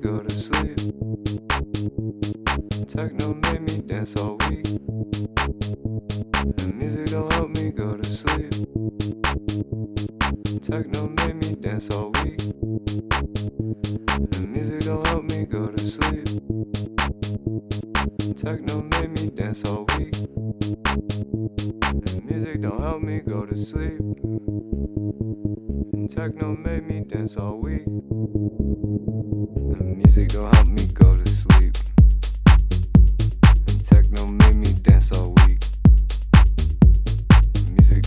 Go to techno made me dance all week. The music don't help me go to sleep. Techno made me dance all week. The music don't help me go to sleep. Techno made me dance all week. The music don't help me go to sleep. Techno made me dance all week. The music don't help me.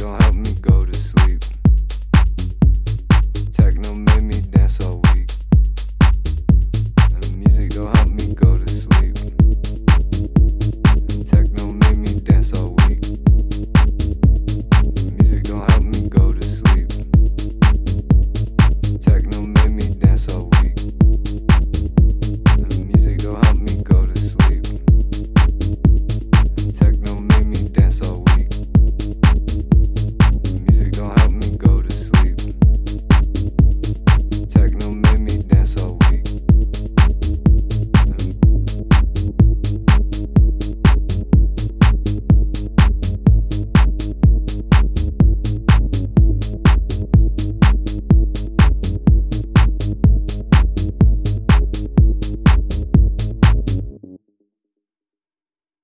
don't help me.